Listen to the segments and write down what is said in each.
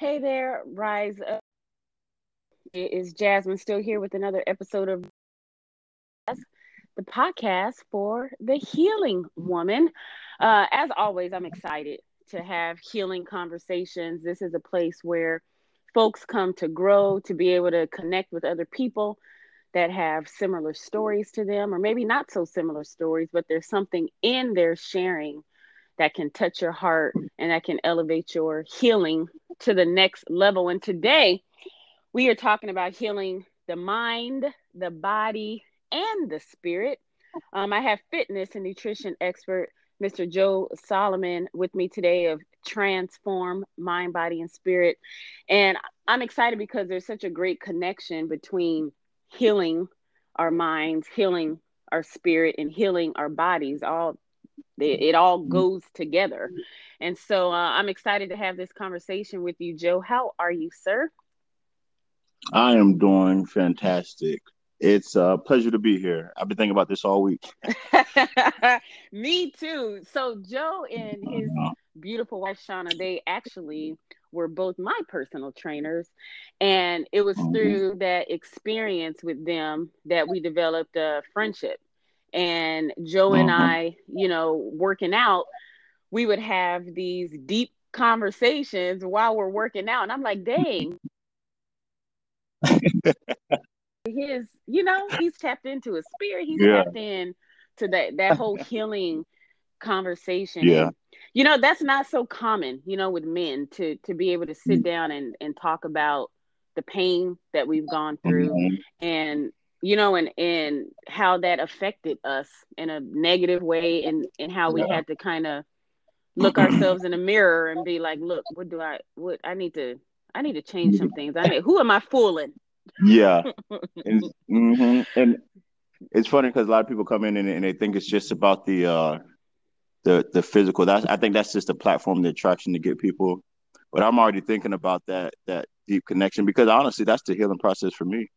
Hey there, Rise Up. It is Jasmine still here with another episode of the podcast for the healing woman. Uh, as always, I'm excited to have healing conversations. This is a place where folks come to grow, to be able to connect with other people that have similar stories to them, or maybe not so similar stories, but there's something in their sharing that can touch your heart and that can elevate your healing to the next level. And today we are talking about healing the mind, the body, and the spirit. Um, I have fitness and nutrition expert Mr. Joe Solomon with me today of Transform Mind, Body, and Spirit. And I'm excited because there's such a great connection between healing our minds, healing our spirit, and healing our bodies all it, it all mm-hmm. goes together. And so uh, I'm excited to have this conversation with you, Joe. How are you, sir? I am doing fantastic. It's a pleasure to be here. I've been thinking about this all week. Me too. So Joe and his uh-huh. beautiful wife Shauna, they actually were both my personal trainers. And it was mm-hmm. through that experience with them that we developed a friendship and Joe and uh-huh. I, you know, working out, we would have these deep conversations while we're working out. And I'm like, dang. his, you know, he's tapped into his spirit. He's yeah. tapped in to that that whole healing conversation. Yeah. You know, that's not so common, you know, with men to to be able to sit mm. down and, and talk about the pain that we've gone through mm-hmm. and you know, and and how that affected us in a negative way, and and how we yeah. had to kind of look ourselves in the mirror and be like, look, what do I, what I need to, I need to change some things. I mean, who am I fooling? Yeah, and, mm-hmm. and it's funny because a lot of people come in and, and, they think it's just about the uh the the physical. That's I think that's just the platform, the attraction to get people. But I'm already thinking about that that deep connection because honestly, that's the healing process for me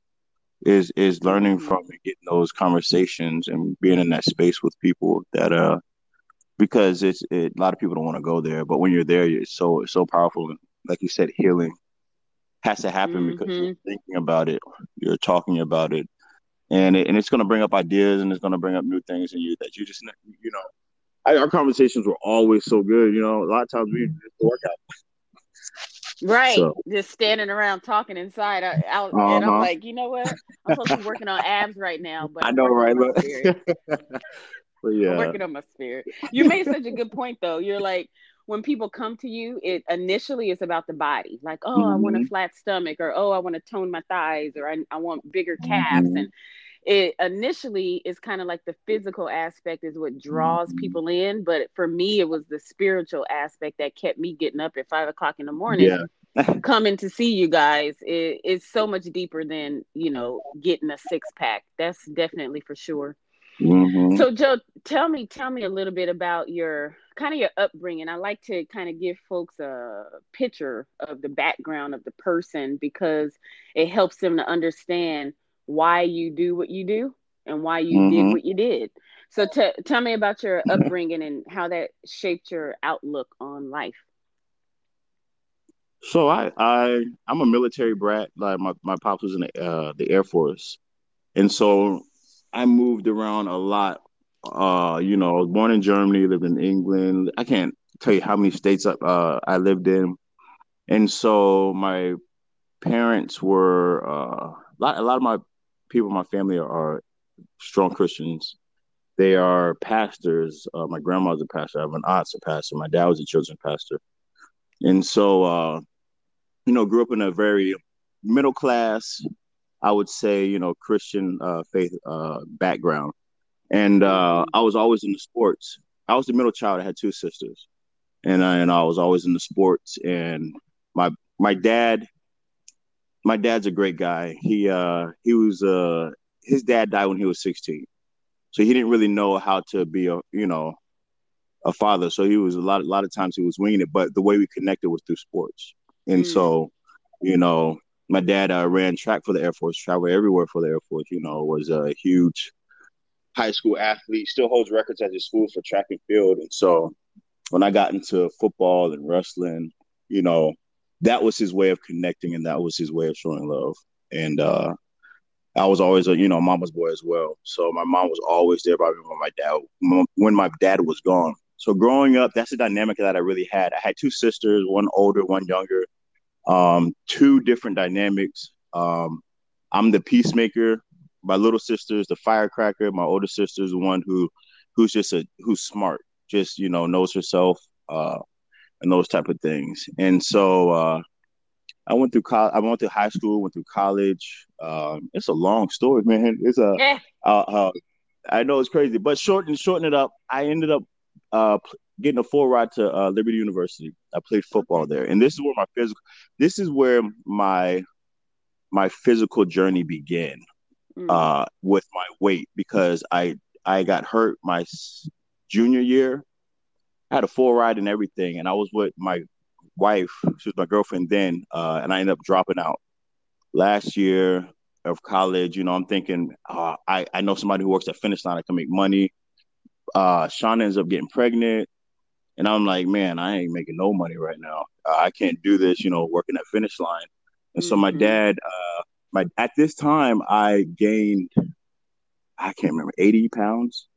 is is learning from and getting those conversations and being in that space with people that uh because it's it, a lot of people don't want to go there but when you're there it's so it's so powerful and like you said healing has to happen mm-hmm. because you're mm-hmm. thinking about it you're talking about it and it, and it's going to bring up ideas and it's going to bring up new things in you that you just you know I, our conversations were always so good you know a lot of times we just work out Right. So. Just standing around talking inside uh, out, uh-huh. and I'm uh-huh. like, you know what? I'm supposed to be working on abs right now, but I know, right? but yeah, I'm working on my spirit. You made such a good point, though. You're like, when people come to you, it initially is about the body, like, oh, mm-hmm. I want a mm-hmm. flat stomach, or oh, I want to tone my thighs, or I, I want bigger calves, mm-hmm. and it initially is kind of like the physical aspect is what draws mm-hmm. people in but for me it was the spiritual aspect that kept me getting up at five o'clock in the morning yeah. coming to see you guys it, it's so much deeper than you know getting a six pack that's definitely for sure mm-hmm. so joe tell me tell me a little bit about your kind of your upbringing i like to kind of give folks a picture of the background of the person because it helps them to understand why you do what you do and why you mm-hmm. did what you did. So t- tell me about your upbringing and how that shaped your outlook on life. So I I I'm a military brat. Like my my pops was in the uh, the Air Force, and so I moved around a lot. Uh, you know, I was born in Germany, lived in England. I can't tell you how many states uh, I lived in, and so my parents were uh, a lot. A lot of my people in my family are, strong Christians. They are pastors. Uh, my grandma's a pastor. I have an aunt's a pastor. My dad was a children's pastor. And so, uh, you know, grew up in a very middle class, I would say, you know, Christian uh, faith uh, background. And uh, I was always in the sports. I was the middle child. I had two sisters, and I, and I was always in the sports. And my my dad my dad's a great guy. He uh he was uh his dad died when he was 16. So he didn't really know how to be a, you know, a father. So he was a lot a lot of times he was winging it, but the way we connected was through sports. And mm. so, you know, my dad uh, ran track for the Air Force, traveled everywhere for the Air Force, you know, was a huge high school athlete, still holds records at his school for track and field. And so when I got into football and wrestling, you know, that was his way of connecting and that was his way of showing love. And uh I was always a you know mama's boy as well. So my mom was always there by me when my dad when my dad was gone. So growing up, that's the dynamic that I really had. I had two sisters, one older, one younger. Um, two different dynamics. Um, I'm the peacemaker. My little sister's the firecracker. My older sister's the one who who's just a who's smart, just you know knows herself, uh, and those type of things. And so uh, I went through college. I went through high school, went through college. Um, it's a long story, man. It's a. Yeah. Uh, uh, I know it's crazy, but shorten shorten it up. I ended up uh, getting a full ride to uh, Liberty University. I played football there, and this is where my physical. This is where my my physical journey began mm. uh, with my weight because I I got hurt my junior year. I had a full ride and everything, and I was with my wife, she was my girlfriend then, uh, and I ended up dropping out last year of college. You know, I'm thinking, uh, I I know somebody who works at Finish Line. I can make money. Uh, Shauna ends up getting pregnant, and I'm like, man, I ain't making no money right now. Uh, I can't do this. You know, working at Finish Line. And mm-hmm. so my mm-hmm. dad, uh, my at this time, I gained, I can't remember, 80 pounds.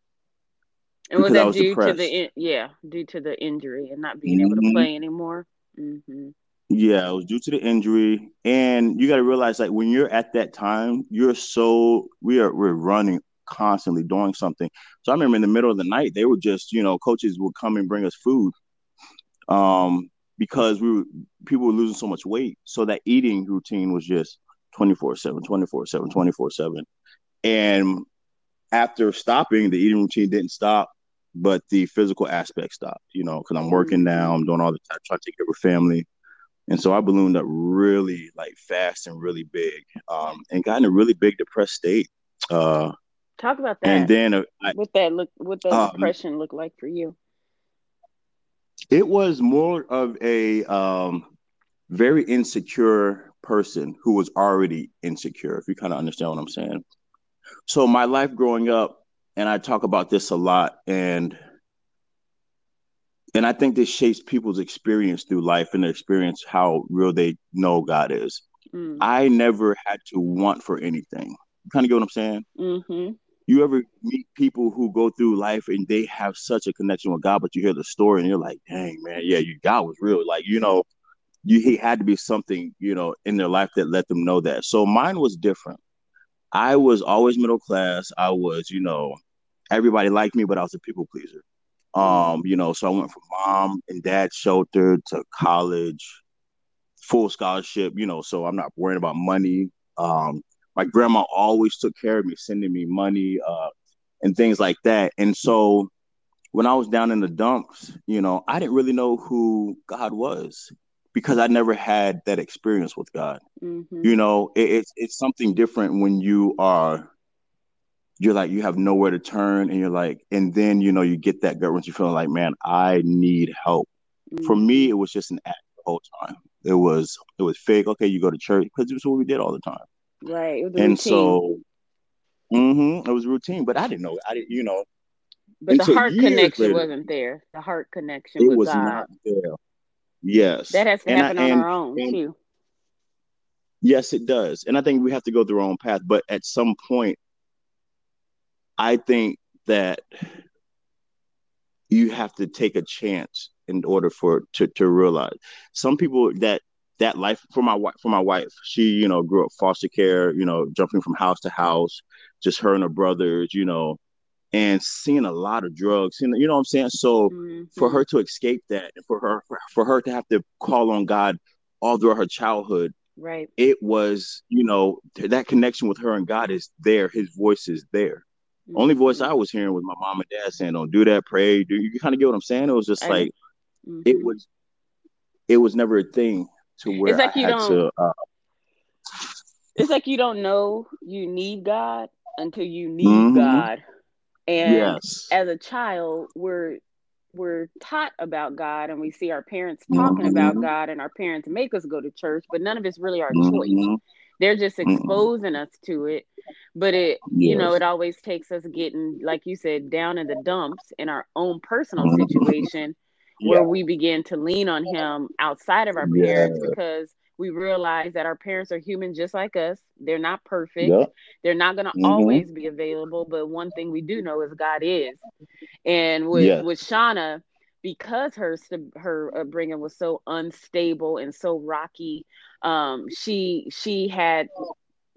And was that was due depressed. to the yeah, due to the injury and not being mm-hmm. able to mm-hmm. play anymore? Mm-hmm. Yeah, it was due to the injury, and you got to realize, like when you're at that time, you're so we are we're running constantly doing something. So I remember in the middle of the night, they were just you know coaches would come and bring us food, um, because we were people were losing so much weight. So that eating routine was just 24 7, 24 7, 24 7. And after stopping, the eating routine didn't stop, but the physical aspect stopped, you know, because I'm working now, I'm doing all the time, trying to take care of family. And so I ballooned up really like fast and really big, um, and got in a really big depressed state. Uh, Talk about that. And then uh, I, what that look, what that um, depression looked like for you. It was more of a um, very insecure person who was already insecure. If you kind of understand what I'm saying. So my life growing up, and I talk about this a lot, and and I think this shapes people's experience through life and their experience how real they know God is. Mm. I never had to want for anything. You kind of get what I'm saying? Mm-hmm. You ever meet people who go through life and they have such a connection with God, but you hear the story and you're like, dang, man, yeah, you God was real. Like, you know, you he had to be something, you know, in their life that let them know that. So mine was different. I was always middle class. I was, you know, everybody liked me, but I was a people pleaser. Um, you know, so I went from mom and dad shelter to college, full scholarship, you know, so I'm not worrying about money. Um, my grandma always took care of me, sending me money, uh, and things like that. And so when I was down in the dumps, you know, I didn't really know who God was because I never had that experience with God. Mm-hmm. You know, it, it's it's something different when you are you're like you have nowhere to turn and you're like and then you know you get that gut wrench you're feeling like man i need help. Mm-hmm. for me it was just an act the whole time. It was it was fake okay you go to church because it was what we did all the time. Right and routine. so mm-hmm, it was routine but i didn't know i didn't you know. But the heart connection later, wasn't there. The heart connection it was God. not there. Yes. That has to and happen I, on and, our own and, too. Yes it does. And i think we have to go through our own path but at some point I think that you have to take a chance in order for to to realize. Some people that that life for my wife for my wife she you know grew up foster care you know jumping from house to house just her and her brothers you know and seeing a lot of drugs you know, you know what i'm saying? So mm-hmm. for her to escape that and for her for, for her to have to call on god all throughout her childhood right. it was you know that connection with her and god is there. His voice is there Mm-hmm. Only voice I was hearing was my mom and dad saying, "Don't do that. Pray." Do you kind of get what I'm saying? It was just like mm-hmm. it was. It was never a thing to where it's like I you don't. To, uh, it's like you don't know you need God until you need mm-hmm. God, and yes. as a child, we're we're taught about God and we see our parents talking mm-hmm. about God and our parents make us go to church, but none of it's really our mm-hmm. choice. They're just exposing us to it. But it, yes. you know, it always takes us getting, like you said, down in the dumps in our own personal mm-hmm. situation where we begin to lean on him outside of our parents yeah. because we realize that our parents are human just like us. They're not perfect. Yep. They're not going to mm-hmm. always be available. But one thing we do know is God is. And with yes. with Shauna, because her her upbringing was so unstable and so rocky, um, she she had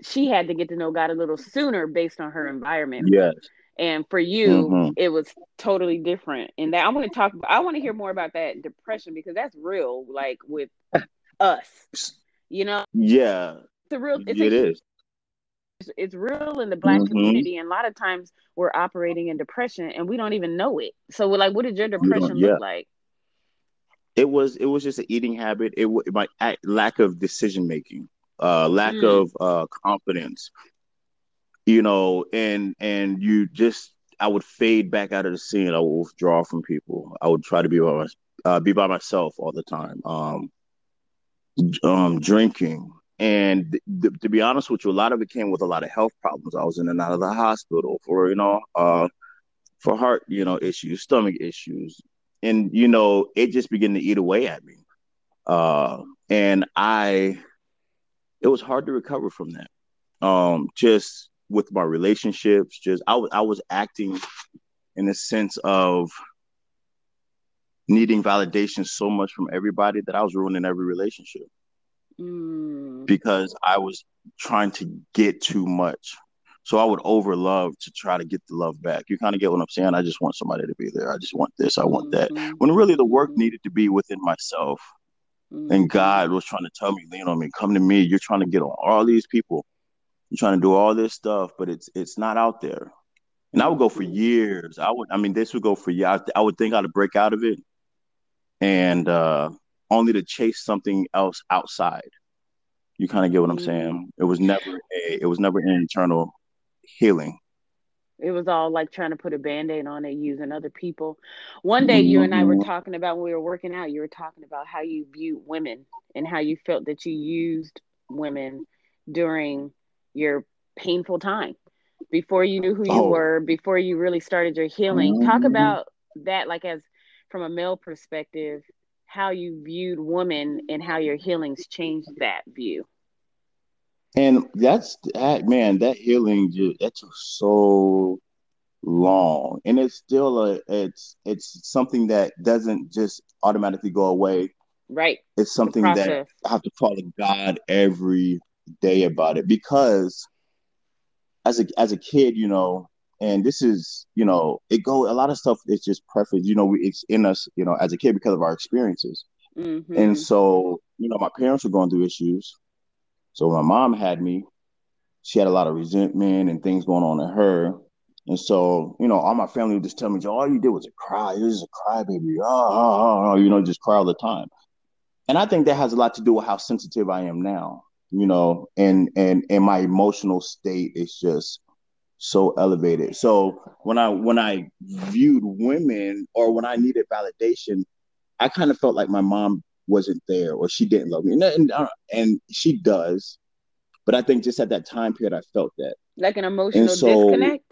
she had to get to know God a little sooner based on her environment. Yes. And for you, mm-hmm. it was totally different. And that I want to talk. I want to hear more about that depression because that's real. Like with us, you know. Yeah. It's a real. It's it a, is. It's, it's real in the black mm-hmm. community, and a lot of times we're operating in depression and we don't even know it. So, we're like, what did your depression yeah. look like? It was. It was just an eating habit. It was my lack of decision making, uh, lack mm. of uh, confidence, you know, and and you just I would fade back out of the scene. I would withdraw from people. I would try to be by my, uh, be by myself all the time. Um, um, drinking, and th- th- to be honest with you, a lot of it came with a lot of health problems. I was in and out of the hospital for you know, uh, for heart you know issues, stomach issues, and you know it just began to eat away at me. Uh, and I, it was hard to recover from that. Um, just with my relationships. Just I, w- I was acting in a sense of needing validation so much from everybody that I was ruining every relationship mm. because I was trying to get too much. So I would over love to try to get the love back. You kind of get what I'm saying. I just want somebody to be there. I just want this. I want that. Mm-hmm. When really the work mm-hmm. needed to be within myself. Mm-hmm. And God was trying to tell me, lean on me, come to me. You're trying to get on all these people you're trying to do all this stuff, but it's it's not out there. And I would go for years. I would, I mean, this would go for years. I, I would think I'd break out of it, and uh, only to chase something else outside. You kind of get what I'm saying. Mm-hmm. It was never a, it was never an internal healing. It was all like trying to put a band-aid on it using other people. One day you and I were mm-hmm. talking about when we were working out, you were talking about how you viewed women and how you felt that you used women during your painful time before you knew who you oh. were, before you really started your healing. Mm-hmm. Talk about that, like as from a male perspective, how you viewed women and how your healings changed that view. And that's that man, that healing that took so long. And it's still a it's it's something that doesn't just automatically go away. Right. It's something that I have to follow God every day about it because as a as a kid, you know, and this is you know it go a lot of stuff is just preference. You know, we, it's in us, you know, as a kid because of our experiences. Mm-hmm. And so, you know, my parents were going through issues. So my mom had me. She had a lot of resentment and things going on in her. And so, you know, all my family would just tell me, all you did was a cry. You're just a crybaby. Oh, oh, oh, oh, you know, just cry all the time. And I think that has a lot to do with how sensitive I am now you know, and and and my emotional state is just so elevated. So when I when I viewed women or when I needed validation, I kind of felt like my mom wasn't there or she didn't love me, and and, uh, and she does, but I think just at that time period, I felt that like an emotional so, disconnect.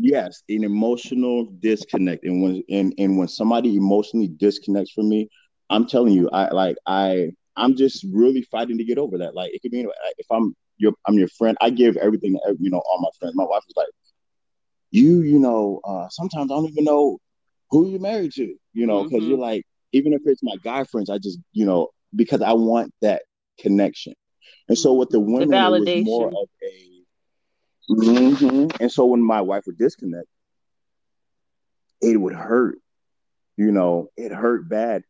Yes, an emotional disconnect, and when and and when somebody emotionally disconnects from me, I'm telling you, I like I I'm just really fighting to get over that. Like it could be if I'm your I'm your friend, I give everything to you know all my friends. My wife is like, you you know, uh, sometimes I don't even know who you're married to, you know, because mm-hmm. you're like, even if it's my guy friends, I just you know because I want that connection. And so with the women, the it was more of a. Mm-hmm. And so when my wife would disconnect, it would hurt. You know, it hurt bad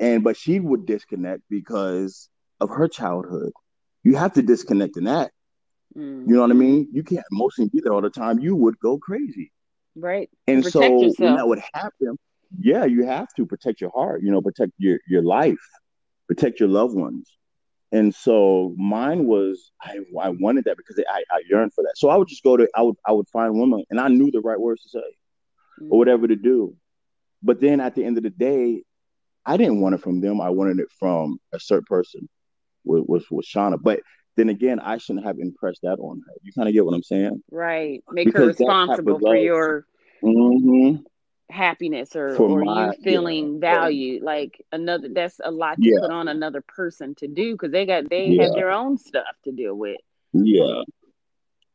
and but she would disconnect because of her childhood. You have to disconnect in that. Mm. You know what I mean? You can't emotionally be there all the time. You would go crazy. Right. And protect so yourself. when that would happen, yeah, you have to protect your heart, you know, protect your, your life, protect your loved ones. And so mine was I, I wanted that because I, I yearned for that. So I would just go to I would I would find women and I knew the right words to say mm. or whatever to do. But then at the end of the day, I didn't want it from them. I wanted it from a certain person, with with, with Shauna. But then again, I shouldn't have impressed that on her. You kind of get what I'm saying, right? Make because her responsible for your. Mm-hmm. Happiness or or my, you feeling yeah, valued like another that's a lot to yeah. put on another person to do because they got they yeah. have their own stuff to deal with yeah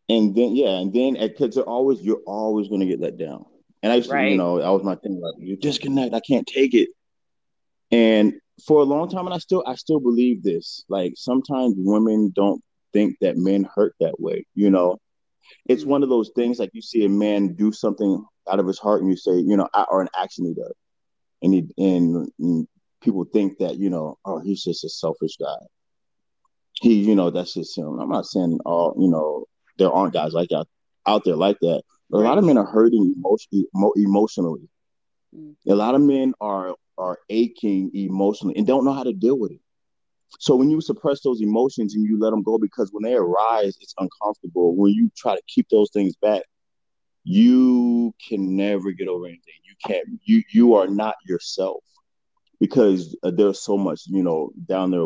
and then yeah and then because they're always you're always going to get let down and i used to, right. you know that was my thing like you disconnect i can't take it and for a long time and i still i still believe this like sometimes women don't think that men hurt that way you know it's one of those things like you see a man do something out of his heart and you say, you know, or an action he does. And he and, and people think that, you know, oh, he's just a selfish guy. He, you know, that's just him. I'm not saying all, you know, there aren't guys like that out there like that. But a lot of men are hurting emotionally. emotionally. Mm. A lot of men are are aching emotionally and don't know how to deal with it. So when you suppress those emotions and you let them go because when they arise, it's uncomfortable. When you try to keep those things back, you can never get over anything. You can't. You you are not yourself because uh, there's so much you know down there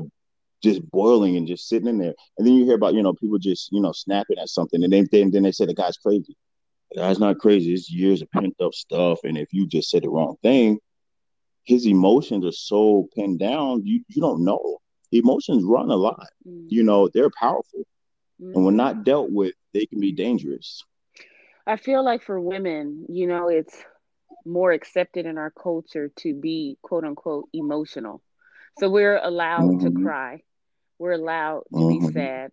just boiling and just sitting in there. And then you hear about you know people just you know snapping at something, and then then, then they say the guy's crazy. The guy's not crazy. It's years of pent up stuff, and if you just said the wrong thing, his emotions are so pinned down. You you don't know emotions run a lot. Mm. You know, they're powerful. Mm. And when mm-hmm. not dealt with, they can be dangerous. I feel like for women, you know, it's more accepted in our culture to be quote unquote emotional. So we're allowed mm-hmm. to cry. We're allowed to mm-hmm. be sad.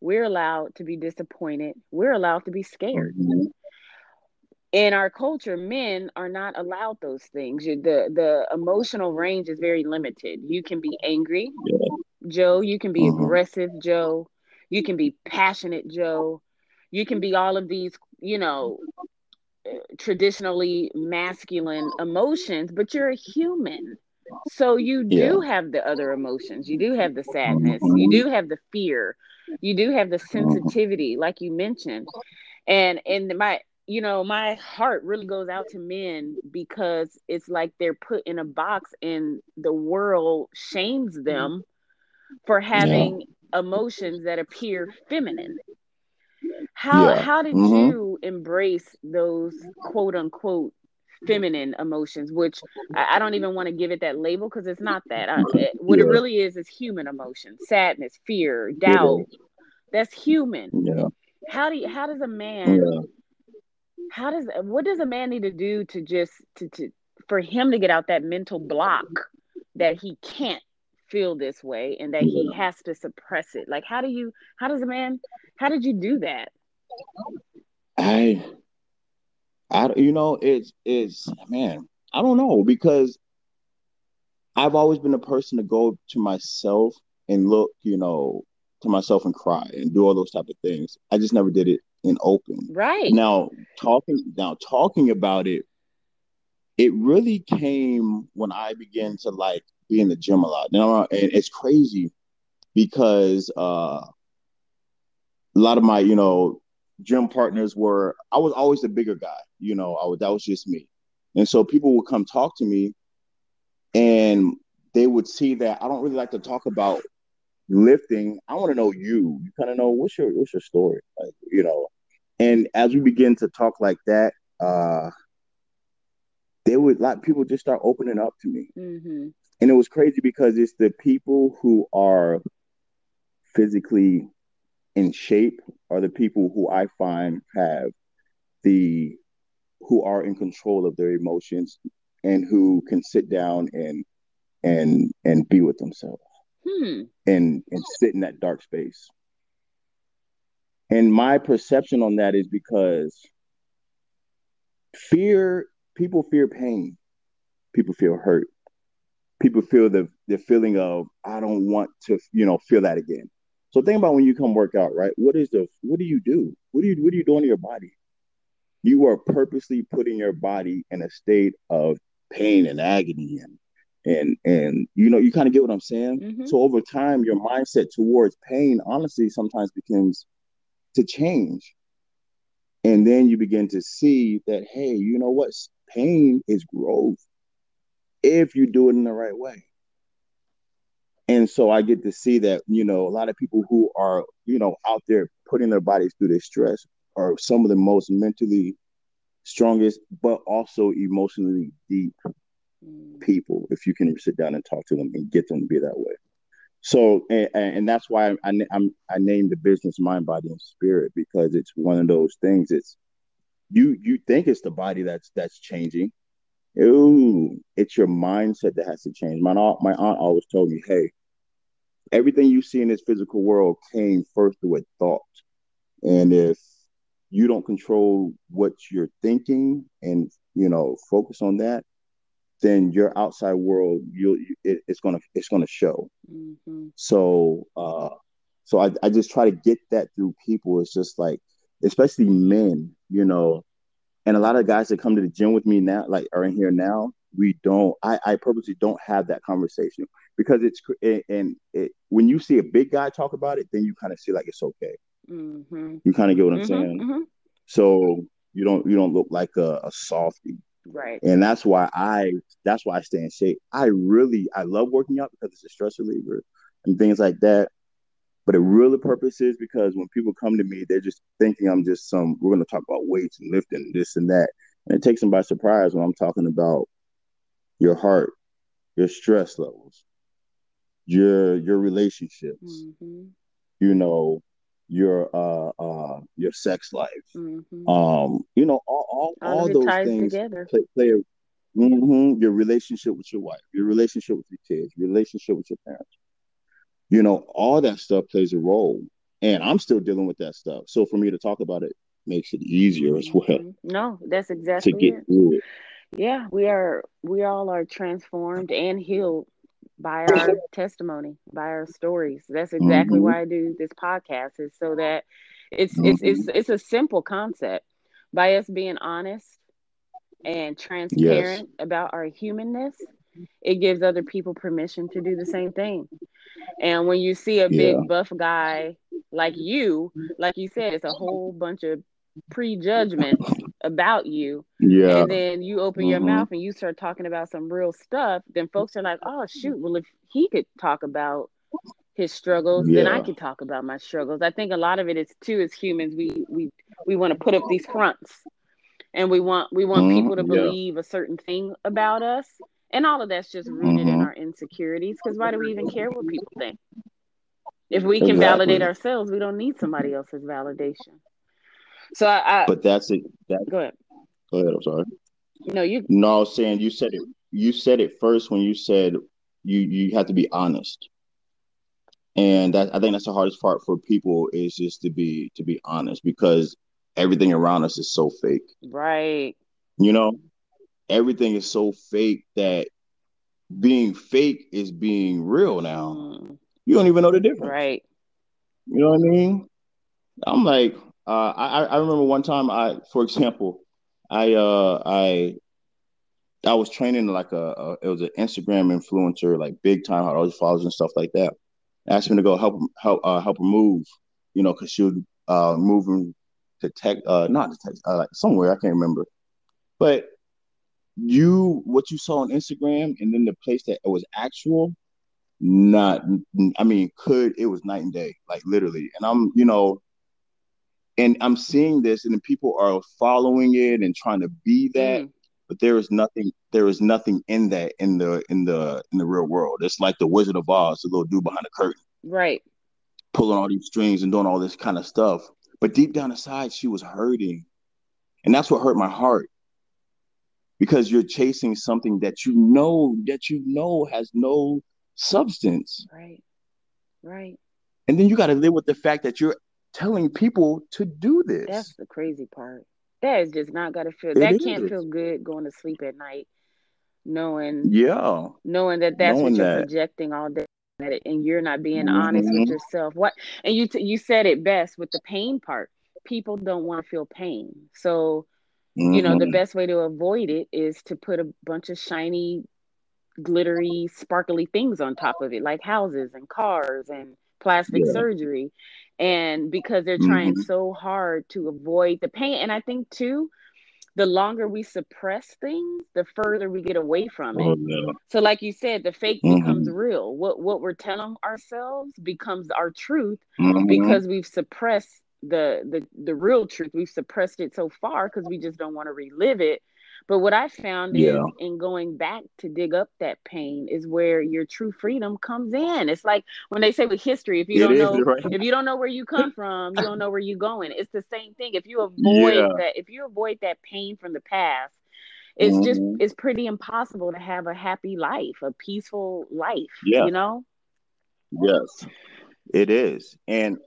We're allowed to be disappointed. We're allowed to be scared. Mm-hmm in our culture men are not allowed those things the the emotional range is very limited you can be angry yeah. joe you can be mm-hmm. aggressive joe you can be passionate joe you can be all of these you know traditionally masculine emotions but you're a human so you do yeah. have the other emotions you do have the sadness mm-hmm. you do have the fear you do have the mm-hmm. sensitivity like you mentioned and and my you know, my heart really goes out to men because it's like they're put in a box and the world shames mm-hmm. them for having yeah. emotions that appear feminine. How yeah. how did mm-hmm. you embrace those quote unquote feminine emotions, which I, I don't even want to give it that label because it's not that. I, it, what yeah. it really is is human emotion, sadness, fear, doubt. That's human. Yeah. How do you, how does a man how does what does a man need to do to just to, to for him to get out that mental block that he can't feel this way and that he has to suppress it? Like how do you how does a man how did you do that? I i you know it's it's man i don't know because i've always been a person to go to myself and look you know to myself and cry and do all those type of things. I just never did it and open. Right. Now talking now talking about it, it really came when I began to like be in the gym a lot. Now and it's crazy because uh a lot of my, you know, gym partners were I was always the bigger guy, you know, I was that was just me. And so people would come talk to me and they would see that I don't really like to talk about lifting, I want to know you. You kind of know what's your what's your story, like you know. And as we begin to talk like that, uh, they would like people just start opening up to me, mm-hmm. and it was crazy because it's the people who are physically in shape are the people who I find have the who are in control of their emotions and who can sit down and and and be with themselves hmm. and and sit in that dark space. And my perception on that is because fear, people fear pain, people feel hurt, people feel the the feeling of I don't want to, you know, feel that again. So think about when you come work out, right? What is the what do you do? What do you what are you doing to your body? You are purposely putting your body in a state of pain and agony and and and you know you kind of get what i'm saying mm-hmm. so over time your mindset towards pain honestly sometimes begins to change and then you begin to see that hey you know what pain is growth if you do it in the right way and so i get to see that you know a lot of people who are you know out there putting their bodies through this stress are some of the most mentally strongest, but also emotionally deep. Mm. people. If you can sit down and talk to them and get them to be that way. So, and, and that's why I, I'm, I named the business mind, body, and spirit because it's one of those things. It's you you think it's the body that's that's changing. Ooh, it's your mindset that has to change. My aunt, my aunt always told me, "Hey, everything you see in this physical world came first through a thought, and if you don't control what you're thinking and you know focus on that, then your outside world you'll it, it's gonna it's gonna show. Mm-hmm. So, uh, so I I just try to get that through people. It's just like, especially men, you know, and a lot of guys that come to the gym with me now, like are in here now, we don't. I, I purposely don't have that conversation because it's and it, when you see a big guy talk about it, then you kind of see like it's okay. Mm-hmm. You kind of get what I'm mm-hmm, saying. Mm-hmm. So you don't you don't look like a, a softy, right? And that's why I that's why I stay in shape. I really I love working out because it's a stress reliever and things like that. But the real purpose is because when people come to me, they're just thinking I'm just some. We're going to talk about weights and lifting, this and that, and it takes them by surprise when I'm talking about your heart, your stress levels, your your relationships, mm-hmm. you know, your uh uh your sex life, mm-hmm. um, you know, all all, all, all those things together. play, play a, mm-hmm, your relationship with your wife, your relationship with your kids, your relationship with your parents you know, all that stuff plays a role. And I'm still dealing with that stuff. So for me to talk about it makes it easier as well. Mm-hmm. No, that's exactly to get it. through it. Yeah, we are we all are transformed and healed by our testimony, by our stories. That's exactly mm-hmm. why I do this podcast is so that it's mm-hmm. it's it's it's a simple concept. By us being honest and transparent yes. about our humanness, it gives other people permission to do the same thing. And when you see a big yeah. buff guy like you, like you said, it's a whole bunch of prejudgment about you. Yeah. And then you open mm-hmm. your mouth and you start talking about some real stuff, then folks are like, oh shoot, well if he could talk about his struggles, yeah. then I could talk about my struggles. I think a lot of it is too as humans, we we we want to put up these fronts and we want we want mm-hmm. people to believe yeah. a certain thing about us and all of that's just rooted mm-hmm. in our insecurities. Because why do we even care what people think? If we can exactly. validate ourselves, we don't need somebody else's validation. So I, I but that's it. That, go ahead. Go ahead. I'm sorry. No, you. No, I was saying you said it. You said it first when you said you you have to be honest, and that I think that's the hardest part for people is just to be to be honest because everything around us is so fake. Right. You know, everything is so fake that being fake is being real now. Mm. You don't even know the difference. Right. You know what I mean? I'm like, uh, I, I remember one time I, for example, I uh I I was training like a, a it was an Instagram influencer, like big time, had all these followers and stuff like that. Asked me to go help help uh, help her move, you know, because she was uh moving to tech uh not to tech uh, like somewhere I can't remember, but you what you saw on Instagram and then the place that it was actual, not I mean, could it was night and day, like literally. And I'm, you know, and I'm seeing this and people are following it and trying to be that, mm. but there is nothing there is nothing in that in the in the in the real world. It's like the Wizard of Oz, the little dude behind the curtain. Right. Pulling all these strings and doing all this kind of stuff. But deep down inside, she was hurting. And that's what hurt my heart because you're chasing something that you know that you know has no substance. Right. Right. And then you got to live with the fact that you're telling people to do this. That's the crazy part. That is just not got to feel. It that is. can't feel good going to sleep at night, knowing. Yeah. Knowing that that's knowing what you're that. projecting all day, and you're not being mm-hmm. honest with yourself. What? And you t- you said it best with the pain part. People don't want to feel pain, so Mm-hmm. You know, the mm-hmm. best way to avoid it is to put a bunch of shiny, glittery, sparkly things on top of it, like houses and cars and plastic yeah. surgery. And because they're trying mm-hmm. so hard to avoid the pain. And I think, too, the longer we suppress things, the further we get away from it. Oh. So, like you said, the fake mm-hmm. becomes real. What what we're telling ourselves becomes our truth mm-hmm. because we've suppressed the the the real truth. We've suppressed it so far because we just don't want to relive it. But what I found yeah. is in going back to dig up that pain is where your true freedom comes in. It's like when they say with history, if you don't know right. if you don't know where you come from, you don't know where you're going. It's the same thing. If you avoid yeah. that, if you avoid that pain from the past, it's mm-hmm. just it's pretty impossible to have a happy life, a peaceful life. Yeah. You know? Yes. It is. And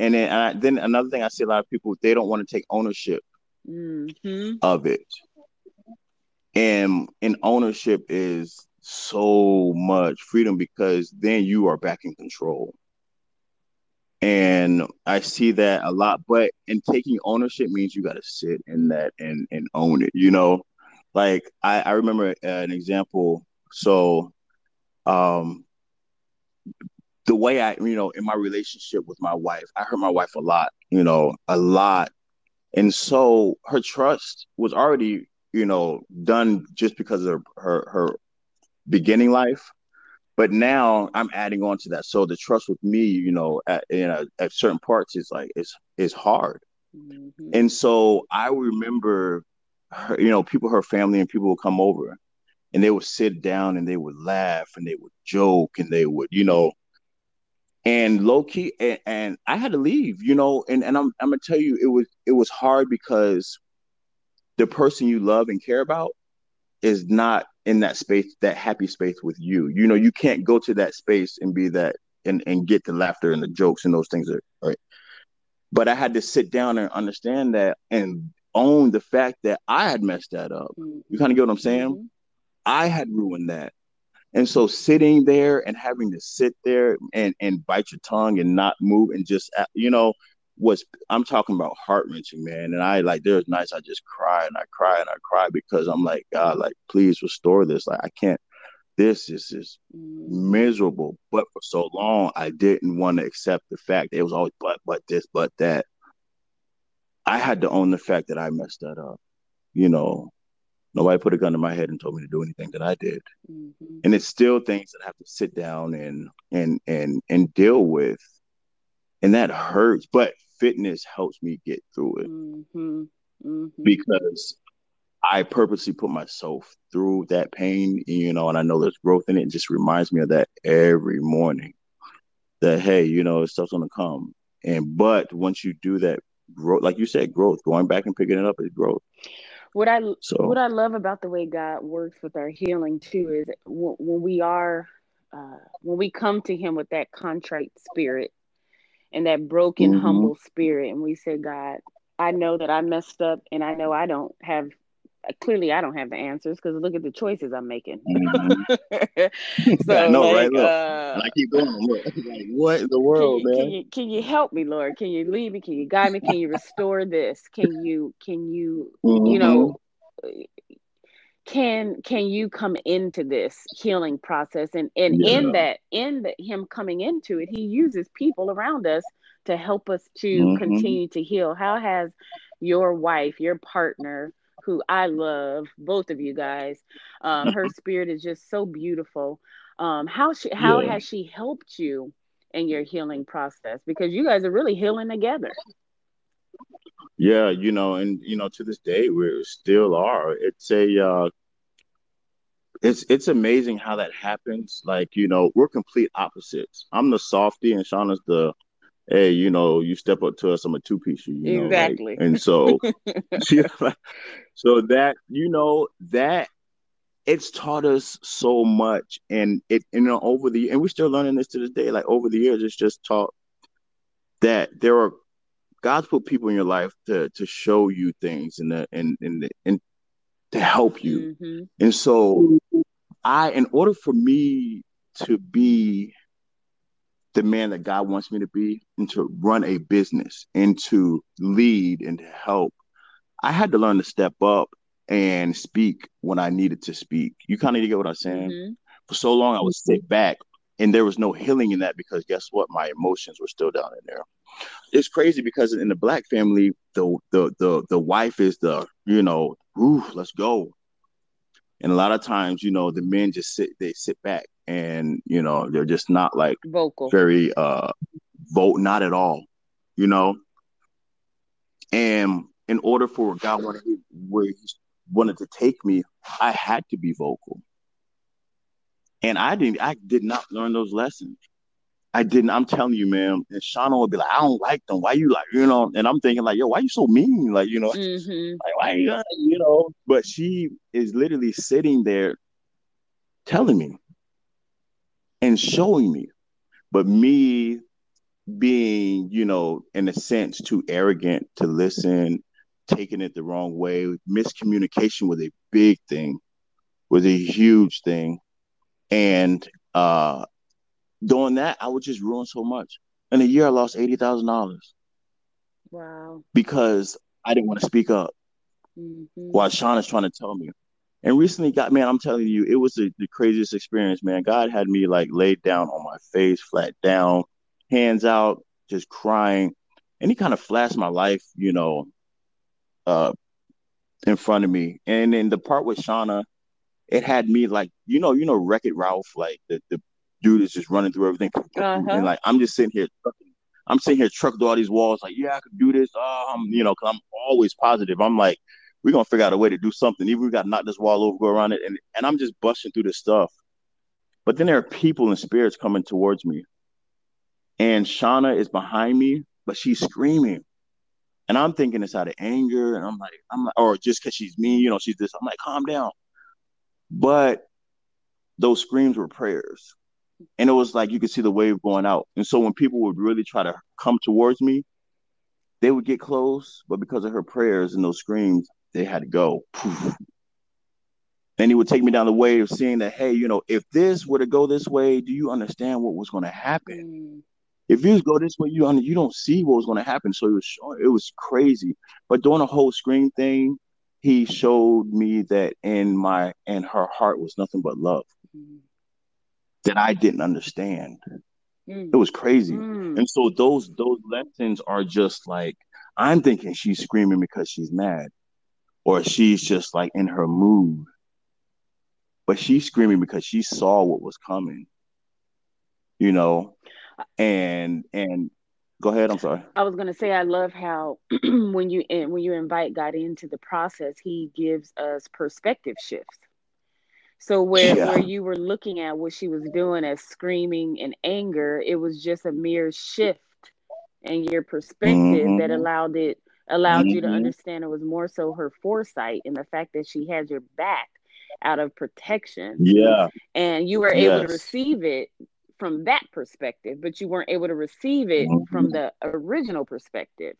and then, uh, then another thing I see a lot of people they don't want to take ownership mm-hmm. of it and and ownership is so much freedom because then you are back in control. And i see that a lot but in taking ownership means you got to sit in that and and own it you know? Like i i remember uh, an example. So um the way i you know in my relationship with my wife i hurt my wife a lot you know a lot. And so her trust was already you know, done just because of her her beginning life. But now I'm adding on to that. So the trust with me, you know, at you know, at certain parts is like it's is hard. Mm-hmm. And so I remember her, you know, people, her family and people would come over and they would sit down and they would laugh and they would joke and they would, you know, and low key and, and I had to leave, you know, and, and I'm I'm gonna tell you it was it was hard because the person you love and care about is not in that space, that happy space with you. You know, you can't go to that space and be that and, and get the laughter and the jokes and those things are right. But I had to sit down and understand that and own the fact that I had messed that up. Mm-hmm. You kind of get what I'm saying? Mm-hmm. I had ruined that. And so sitting there and having to sit there and, and bite your tongue and not move and just, you know, was I'm talking about heart wrenching, man. And I like there's nights I just cry and I cry and I cry because I'm like, God, like please restore this. Like I can't this is just miserable. But for so long I didn't want to accept the fact it was always but but this, but that. I had to own the fact that I messed that up. You know, nobody put a gun to my head and told me to do anything that I did. Mm-hmm. And it's still things that I have to sit down and and and and deal with and that hurts. But fitness helps me get through it mm-hmm. Mm-hmm. because I purposely put myself through that pain, you know, and I know there's growth in it. It just reminds me of that every morning. That hey, you know, stuff's gonna come, and but once you do that, growth, like you said, growth, going back and picking it up is growth. What I so, what I love about the way God works with our healing too is when we are uh, when we come to Him with that contrite spirit and that broken, mm-hmm. humble spirit. And we say, God, I know that I messed up and I know I don't have clearly I don't have the answers because look at the choices I'm making. Mm-hmm. so I know, like, right? Look, uh, I keep going. Look, like, what in the world, can you, man? Can you, can you help me, Lord? Can you lead me? Can you guide me? Can you restore this? Can you can you mm-hmm. you know can can you come into this healing process and and yeah. in that in the, him coming into it he uses people around us to help us to mm-hmm. continue to heal how has your wife your partner who i love both of you guys um, her spirit is just so beautiful um, how she how yeah. has she helped you in your healing process because you guys are really healing together yeah, you know, and you know, to this day we still are. It's a uh it's it's amazing how that happens. Like, you know, we're complete opposites. I'm the softy and Shauna's the hey, you know, you step up to us, I'm a two piece you know. Exactly. Like, and so so that, you know, that it's taught us so much and it you know over the and we're still learning this to this day like over the years it's just taught that there are God's put people in your life to to show you things and the, and and and to help you. Mm-hmm. And so I in order for me to be the man that God wants me to be and to run a business and to lead and to help, I had to learn to step up and speak when I needed to speak. You kind of get what I'm saying? Mm-hmm. For so long, I would sit back and there was no healing in that because guess what? My emotions were still down in there it's crazy because in the black family, the the the the wife is the you know, ooh, let's go. And a lot of times, you know, the men just sit they sit back and you know they're just not like vocal, very uh vote, not at all, you know. And in order for God wanted where He wanted to take me, I had to be vocal. And I didn't. I did not learn those lessons. I didn't. I'm telling you, man. And Shauna would be like, "I don't like them. Why you like, you know?" And I'm thinking like, "Yo, why you so mean? Like, you know, mm-hmm. like why you, you know?" But she is literally sitting there, telling me and showing me. But me being, you know, in a sense, too arrogant to listen, taking it the wrong way. Miscommunication was a big thing, was a huge thing. And uh doing that, I would just ruin so much. In a year, I lost eighty thousand dollars. Wow. Because I didn't want to speak up. Mm-hmm. While Sean is trying to tell me. And recently, got man, I'm telling you, it was the, the craziest experience, man. God had me like laid down on my face, flat down, hands out, just crying. And he kind of flashed my life, you know, uh, in front of me. And then the part with Shauna, it had me like, you know, you know, Wreck It Ralph, like the, the dude is just running through everything. Uh-huh. And like I'm just sitting here I'm sitting here trucking through all these walls, like, yeah, I could do this. Um, you know, because I'm always positive. I'm like, we're gonna figure out a way to do something. Even we got to knock this wall over, go around it, and and I'm just busting through this stuff. But then there are people and spirits coming towards me, and Shauna is behind me, but she's screaming. And I'm thinking it's out of anger, and I'm like, I'm like, or just because she's mean, you know, she's this. I'm like, calm down. But those screams were prayers, and it was like you could see the wave going out. And so when people would really try to come towards me, they would get close, but because of her prayers and those screams, they had to go. Then he would take me down the way of seeing that, hey, you know, if this were to go this way, do you understand what was going to happen? If you go this way, you you don't see what was going to happen. So it was it was crazy. But during the whole screen thing, he showed me that in my and her heart was nothing but love mm. That I didn't understand. Mm. It was crazy. Mm. And so those those lessons are just like I'm thinking she's screaming because she's mad or she's just like in her mood. But she's screaming because she saw what was coming. You know, and and go ahead. I'm sorry. I was gonna say I love how when you when you invite God into the process, He gives us perspective shifts. So where yeah. where you were looking at what she was doing as screaming and anger, it was just a mere shift in your perspective mm-hmm. that allowed it allowed mm-hmm. you to mm-hmm. understand it was more so her foresight and the fact that she had your back out of protection. Yeah. And you were yes. able to receive it from that perspective, but you weren't able to receive it mm-hmm. from the original perspective.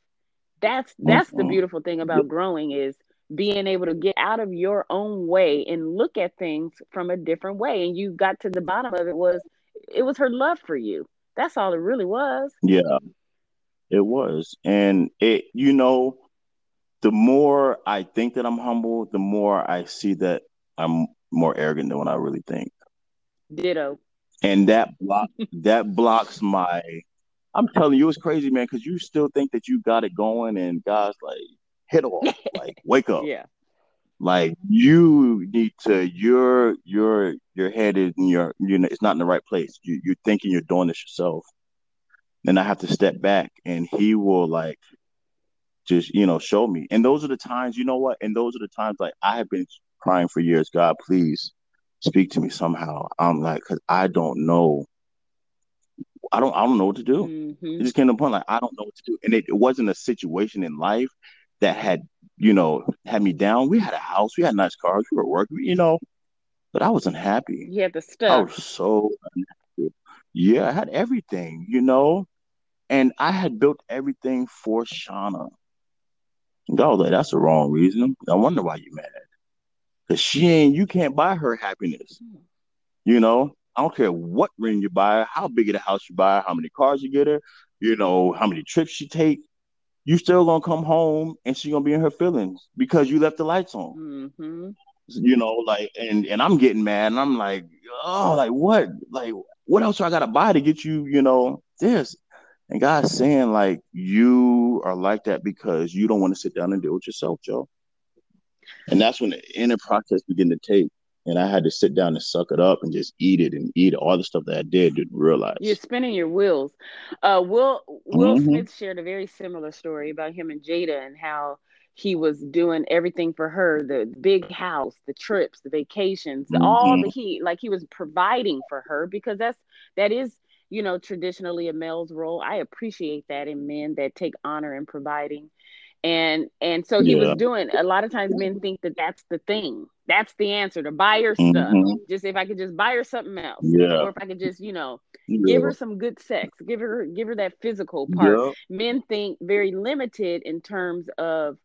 That's that's mm-hmm. the beautiful thing about growing is being able to get out of your own way and look at things from a different way. And you got to the bottom of it was it was her love for you. That's all it really was. Yeah. It was. And it, you know, the more I think that I'm humble, the more I see that I'm more arrogant than what I really think. Ditto. And that block that blocks my I'm telling you, it's crazy, man, because you still think that you got it going and God's like, hit off, like wake up. Yeah. Like you need to your your your head is in your you know it's not in the right place. You you're thinking you're doing this yourself then I have to step back and he will like just, you know, show me. And those are the times, you know what? And those are the times like I have been crying for years, God, please speak to me somehow. I'm like, cause I don't know. I don't I don't know what to do. Mm-hmm. It just came to a point like I don't know what to do. And it, it wasn't a situation in life that had, you know, had me down. We had a house, we had nice cars, we were working, you know, but I wasn't happy. You had the stuff. I was so unhappy. Yeah, I had everything, you know. And I had built everything for Shauna. God was like, that's the wrong reason. I wonder why you mad. Cause she ain't you can't buy her happiness. You know, I don't care what ring you buy, how big of a house you buy, how many cars you get her, you know, how many trips she take. You still gonna come home and she gonna be in her feelings because you left the lights on. Mm-hmm. You know, like and and I'm getting mad and I'm like, oh, like what? Like what else I gotta buy to get you, you know, this? And God's saying, like, you are like that because you don't want to sit down and deal with yourself, Joe. And that's when the inner process begin to take. And I had to sit down and suck it up and just eat it and eat all the stuff that I did didn't realize. You're spinning your wheels. Uh, Will Will mm-hmm. Smith shared a very similar story about him and Jada and how he was doing everything for her the big house the trips the vacations mm-hmm. all the he like he was providing for her because that's that is you know traditionally a male's role i appreciate that in men that take honor in providing and and so he yeah. was doing a lot of times men think that that's the thing that's the answer to buy her mm-hmm. stuff just if i could just buy her something else yeah. or if i could just you know yeah. give her some good sex give her give her that physical part men think very limited in terms of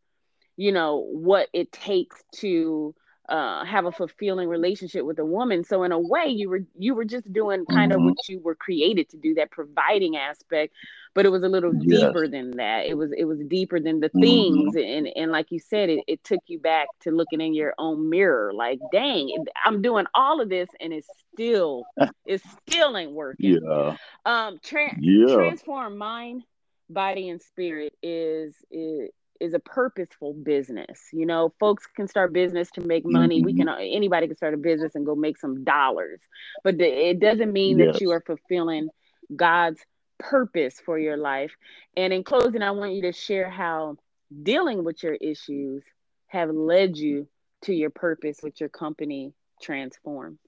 you know what it takes to uh, have a fulfilling relationship with a woman. So in a way, you were you were just doing kind mm-hmm. of what you were created to do, that providing aspect. But it was a little yes. deeper than that. It was it was deeper than the mm-hmm. things, and and like you said, it, it took you back to looking in your own mirror. Like, dang, I'm doing all of this, and it's still it still ain't working. Yeah. Um. Tra- yeah. Transform mind, body, and spirit is is is a purposeful business. You know, folks can start business to make money. Mm-hmm. We can anybody can start a business and go make some dollars, but it doesn't mean yes. that you are fulfilling God's purpose for your life. And in closing, I want you to share how dealing with your issues have led you to your purpose with your company transform.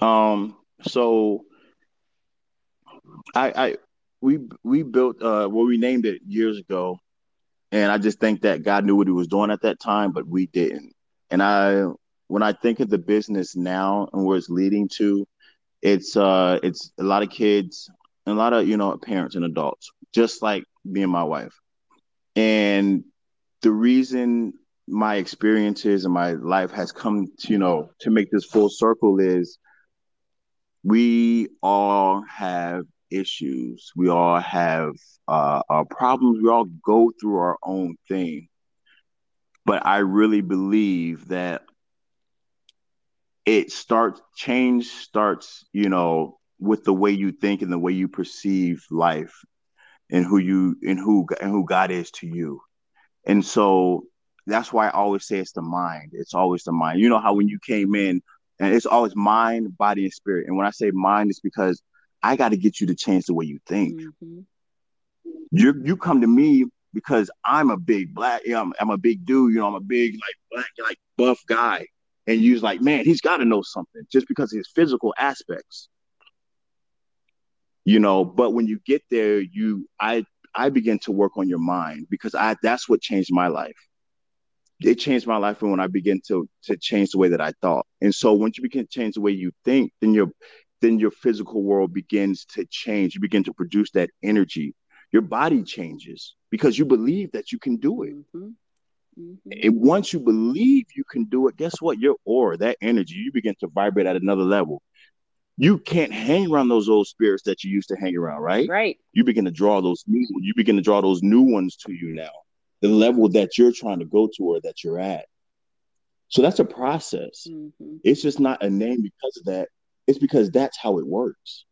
Um so I I we we built uh well we named it years ago. And i just think that god knew what he was doing at that time but we didn't. And i when i think of the business now and where it's leading to it's uh it's a lot of kids and a lot of you know parents and adults just like me and my wife. And the reason my experiences and my life has come to you know to make this full circle is we all have issues. We all have uh, our problems. We all go through our own thing. But I really believe that it starts, change starts, you know, with the way you think and the way you perceive life and who you and who and who God is to you. And so that's why I always say it's the mind. It's always the mind. You know how when you came in, and it's always mind, body, and spirit. And when I say mind, it's because I got to get you to change the way you think. Mm-hmm. You you come to me because I'm a big black, you know, I'm, I'm, a big dude, you know, I'm a big like black, like buff guy, and you're like, man, he's got to know something just because of his physical aspects, you know. But when you get there, you I I begin to work on your mind because I that's what changed my life. It changed my life when I begin to to change the way that I thought. And so once you begin to change the way you think, then your then your physical world begins to change. You begin to produce that energy. Your body changes because you believe that you can do it. Mm-hmm. Mm-hmm. And once you believe you can do it, guess what? Your aura, that energy, you begin to vibrate at another level. You can't hang around those old spirits that you used to hang around, right? Right. You begin to draw those new. You begin to draw those new ones to you now. The level that you're trying to go to or that you're at. So that's a process. Mm-hmm. It's just not a name because of that. It's because that's how it works.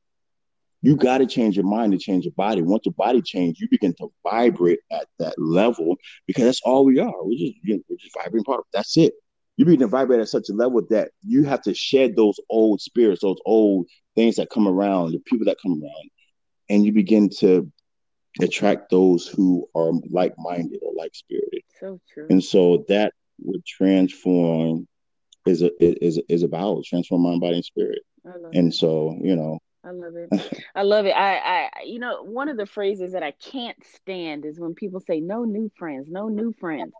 You got to change your mind to change your body. Once your body changes, you begin to vibrate at that level because that's all we are. We're just, we're just vibrating part. That's it. You begin to vibrate at such a level that you have to shed those old spirits, those old things that come around, the people that come around, and you begin to attract those who are like-minded or like-spirited. So true. And so that would transform is a is is about transform mind, body, and spirit. And so, you know, I love it. I love it. I, I, you know, one of the phrases that I can't stand is when people say "no new friends, no new friends,"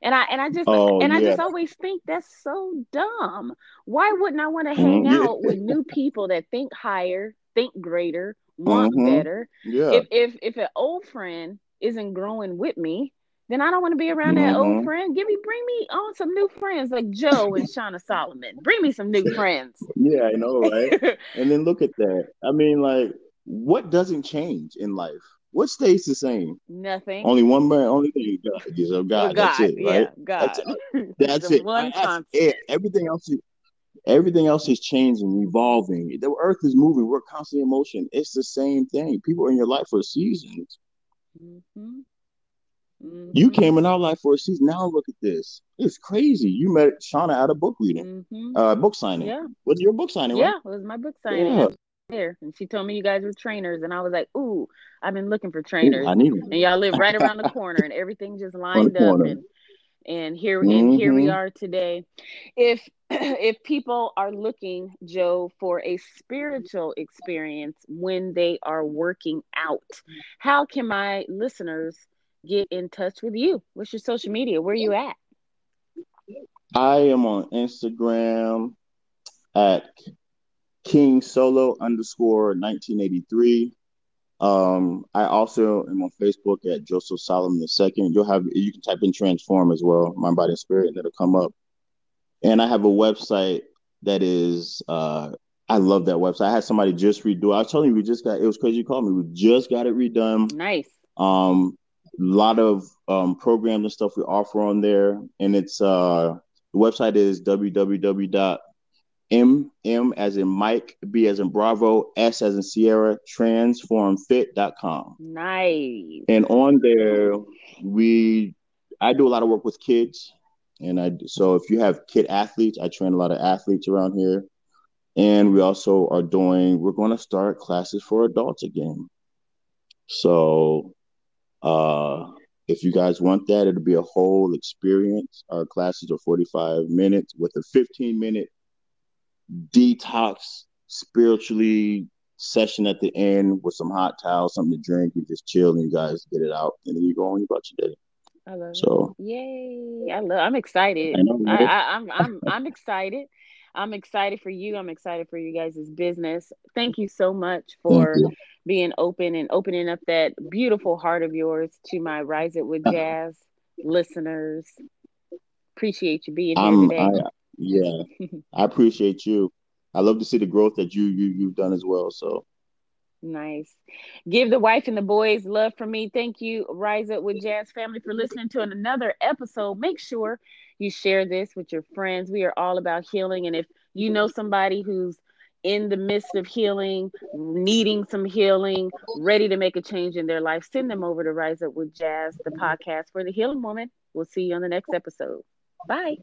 and I and I just oh, and yeah. I just always think that's so dumb. Why wouldn't I want to hang mm-hmm. out with new people that think higher, think greater, want mm-hmm. better? Yeah. If if if an old friend isn't growing with me, then I don't want to be around mm-hmm. that old mm-hmm. friend. Give me, bring me on some new friends like Joe and Shauna Solomon. Bring me some new friends. Yeah, I know, right? and then look at that. I mean, like, what doesn't change in life? What stays the same? Nothing. Only one man. Only thing God is of God. God. That's it. Right? Yeah, God. That's it. That's it. One That's it. Everything else is. Everything else is changing, evolving. The earth is moving. We're constantly in motion. It's the same thing. People are in your life for seasons. Mm-hmm Mm-hmm. You came in our life for a season. Now look at this. It's crazy. You met Shauna at a book reading, mm-hmm. uh, book signing. Yeah, was your book signing? Yeah, right? it was my book signing. Yeah. Here and she told me you guys were trainers, and I was like, "Ooh, I've been looking for trainers." Ooh, I need them and y'all live right around the corner, and everything just lined up. And and here mm-hmm. and here we mm-hmm. are today if if people are looking joe for a spiritual experience when they are working out how can my listeners get in touch with you what's your social media where are you at i am on instagram at king solo underscore 1983 um, I also am on Facebook at Joseph Solomon II. You'll have you can type in transform as well, mind, body, and spirit, and it'll come up. And I have a website that is uh I love that website. I had somebody just redo. I was telling you we just got it was crazy you called me. We just got it redone. Nice. Um lot of um programs and stuff we offer on there. And it's uh the website is www M M as in Mike, B as in Bravo, S as in Sierra, transformfit.com. Nice. And on there, we I do a lot of work with kids. And I so if you have kid athletes, I train a lot of athletes around here. And we also are doing we're going to start classes for adults again. So uh if you guys want that, it'll be a whole experience. Our classes are 45 minutes with a 15 minute detox spiritually session at the end with some hot towels, something to drink, and just chill, and you guys get it out, and then you go on about your day. I love so, it. Yay! I love. I'm excited. I know, I, I, I'm I'm I'm excited. I'm excited for you. I'm excited for you guys' business. Thank you so much for being open and opening up that beautiful heart of yours to my Rise Up with uh, Jazz listeners. Appreciate you being here I'm, today. I, yeah, I appreciate you. I love to see the growth that you you you've done as well. So nice. Give the wife and the boys love from me. Thank you, Rise Up with Jazz family, for listening to another episode. Make sure you share this with your friends. We are all about healing, and if you know somebody who's in the midst of healing, needing some healing, ready to make a change in their life, send them over to Rise Up with Jazz, the podcast for the healing woman. We'll see you on the next episode. Bye.